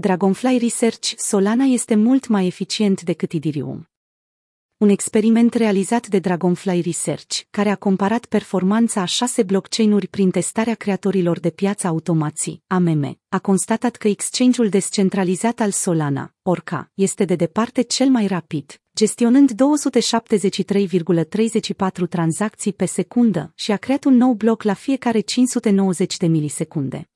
Dragonfly Research Solana este mult mai eficient decât Ethereum. Un experiment realizat de Dragonfly Research, care a comparat performanța a șase blockchain-uri prin testarea creatorilor de piață automații, AMM, a constatat că exchange-ul descentralizat al Solana, Orca, este de departe cel mai rapid, gestionând 273,34 tranzacții pe secundă și a creat un nou bloc la fiecare 590 de milisecunde.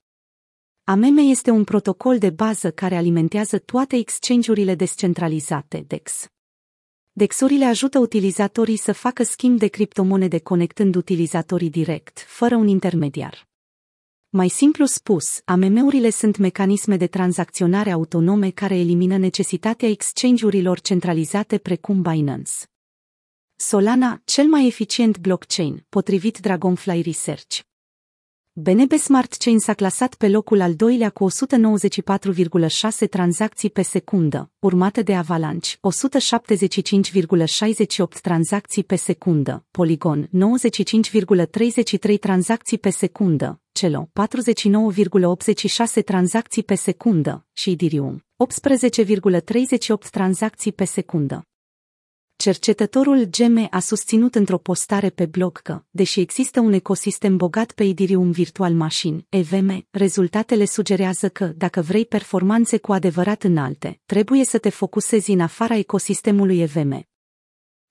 AMM este un protocol de bază care alimentează toate exchange-urile descentralizate, DEX. DEX-urile ajută utilizatorii să facă schimb de criptomonede conectând utilizatorii direct, fără un intermediar. Mai simplu spus, AMM-urile sunt mecanisme de tranzacționare autonome care elimină necesitatea exchange-urilor centralizate precum Binance. Solana, cel mai eficient blockchain, potrivit Dragonfly Research. BNB Smart Chain s-a clasat pe locul al doilea cu 194,6 tranzacții pe secundă, urmată de Avalanche, 175,68 tranzacții pe secundă, Polygon, 95,33 tranzacții pe secundă, Celo, 49,86 tranzacții pe secundă și Ethereum, 18,38 tranzacții pe secundă. Cercetătorul Geme a susținut într-o postare pe blog că, deși există un ecosistem bogat pe Ethereum Virtual Machine, EVM, rezultatele sugerează că, dacă vrei performanțe cu adevărat înalte, trebuie să te focusezi în afara ecosistemului EVM.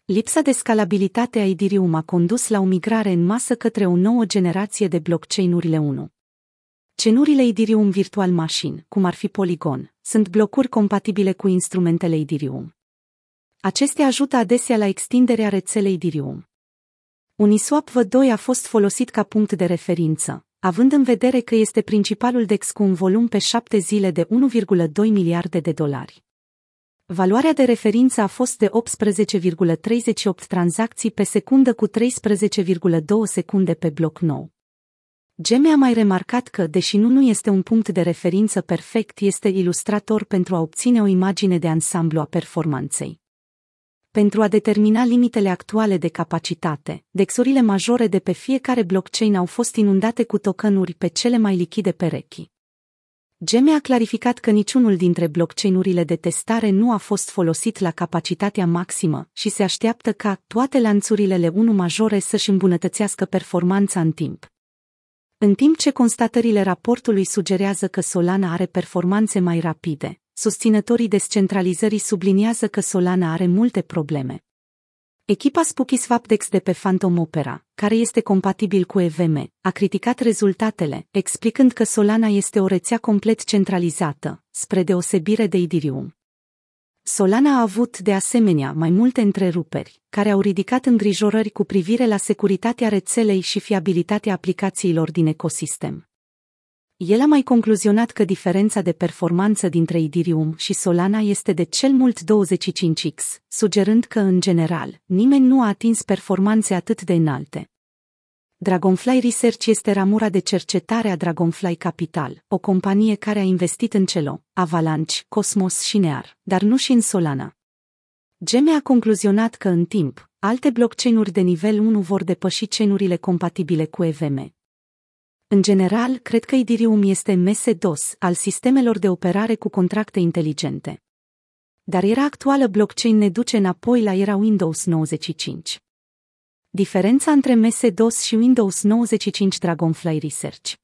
Lipsa de scalabilitate a Ethereum a condus la o migrare în masă către o nouă generație de blockchain-urile 1. Cenurile Ethereum Virtual Machine, cum ar fi Polygon, sunt blocuri compatibile cu instrumentele Ethereum. Acestea ajută adesea la extinderea rețelei Ethereum. Uniswap V2 a fost folosit ca punct de referință, având în vedere că este principalul DEX cu un volum pe șapte zile de 1,2 miliarde de dolari. Valoarea de referință a fost de 18,38 tranzacții pe secundă cu 13,2 secunde pe bloc nou. Geme a mai remarcat că, deși nu nu este un punct de referință perfect, este ilustrator pentru a obține o imagine de ansamblu a performanței. Pentru a determina limitele actuale de capacitate, dexurile majore de pe fiecare blockchain au fost inundate cu tokenuri pe cele mai lichide perechi. Geme a clarificat că niciunul dintre blockchain-urile de testare nu a fost folosit la capacitatea maximă și se așteaptă ca toate lanțurile L1 majore să-și îmbunătățească performanța în timp. În timp ce constatările raportului sugerează că Solana are performanțe mai rapide, susținătorii descentralizării subliniază că Solana are multe probleme. Echipa Spooky Swapdex de pe Phantom Opera, care este compatibil cu EVM, a criticat rezultatele, explicând că Solana este o rețea complet centralizată, spre deosebire de Ethereum. Solana a avut, de asemenea, mai multe întreruperi, care au ridicat îngrijorări cu privire la securitatea rețelei și fiabilitatea aplicațiilor din ecosistem. El a mai concluzionat că diferența de performanță dintre Ethereum și Solana este de cel mult 25x, sugerând că, în general, nimeni nu a atins performanțe atât de înalte. Dragonfly Research este ramura de cercetare a Dragonfly Capital, o companie care a investit în Celo, Avalanche, Cosmos și Near, dar nu și în Solana. Geme a concluzionat că, în timp, alte blockchain-uri de nivel 1 vor depăși cenurile compatibile cu EVM, în general, cred că Ethereum este MS-DOS al sistemelor de operare cu contracte inteligente. Dar era actuală blockchain ne duce înapoi la era Windows 95. Diferența între MS-DOS și Windows 95 Dragonfly Research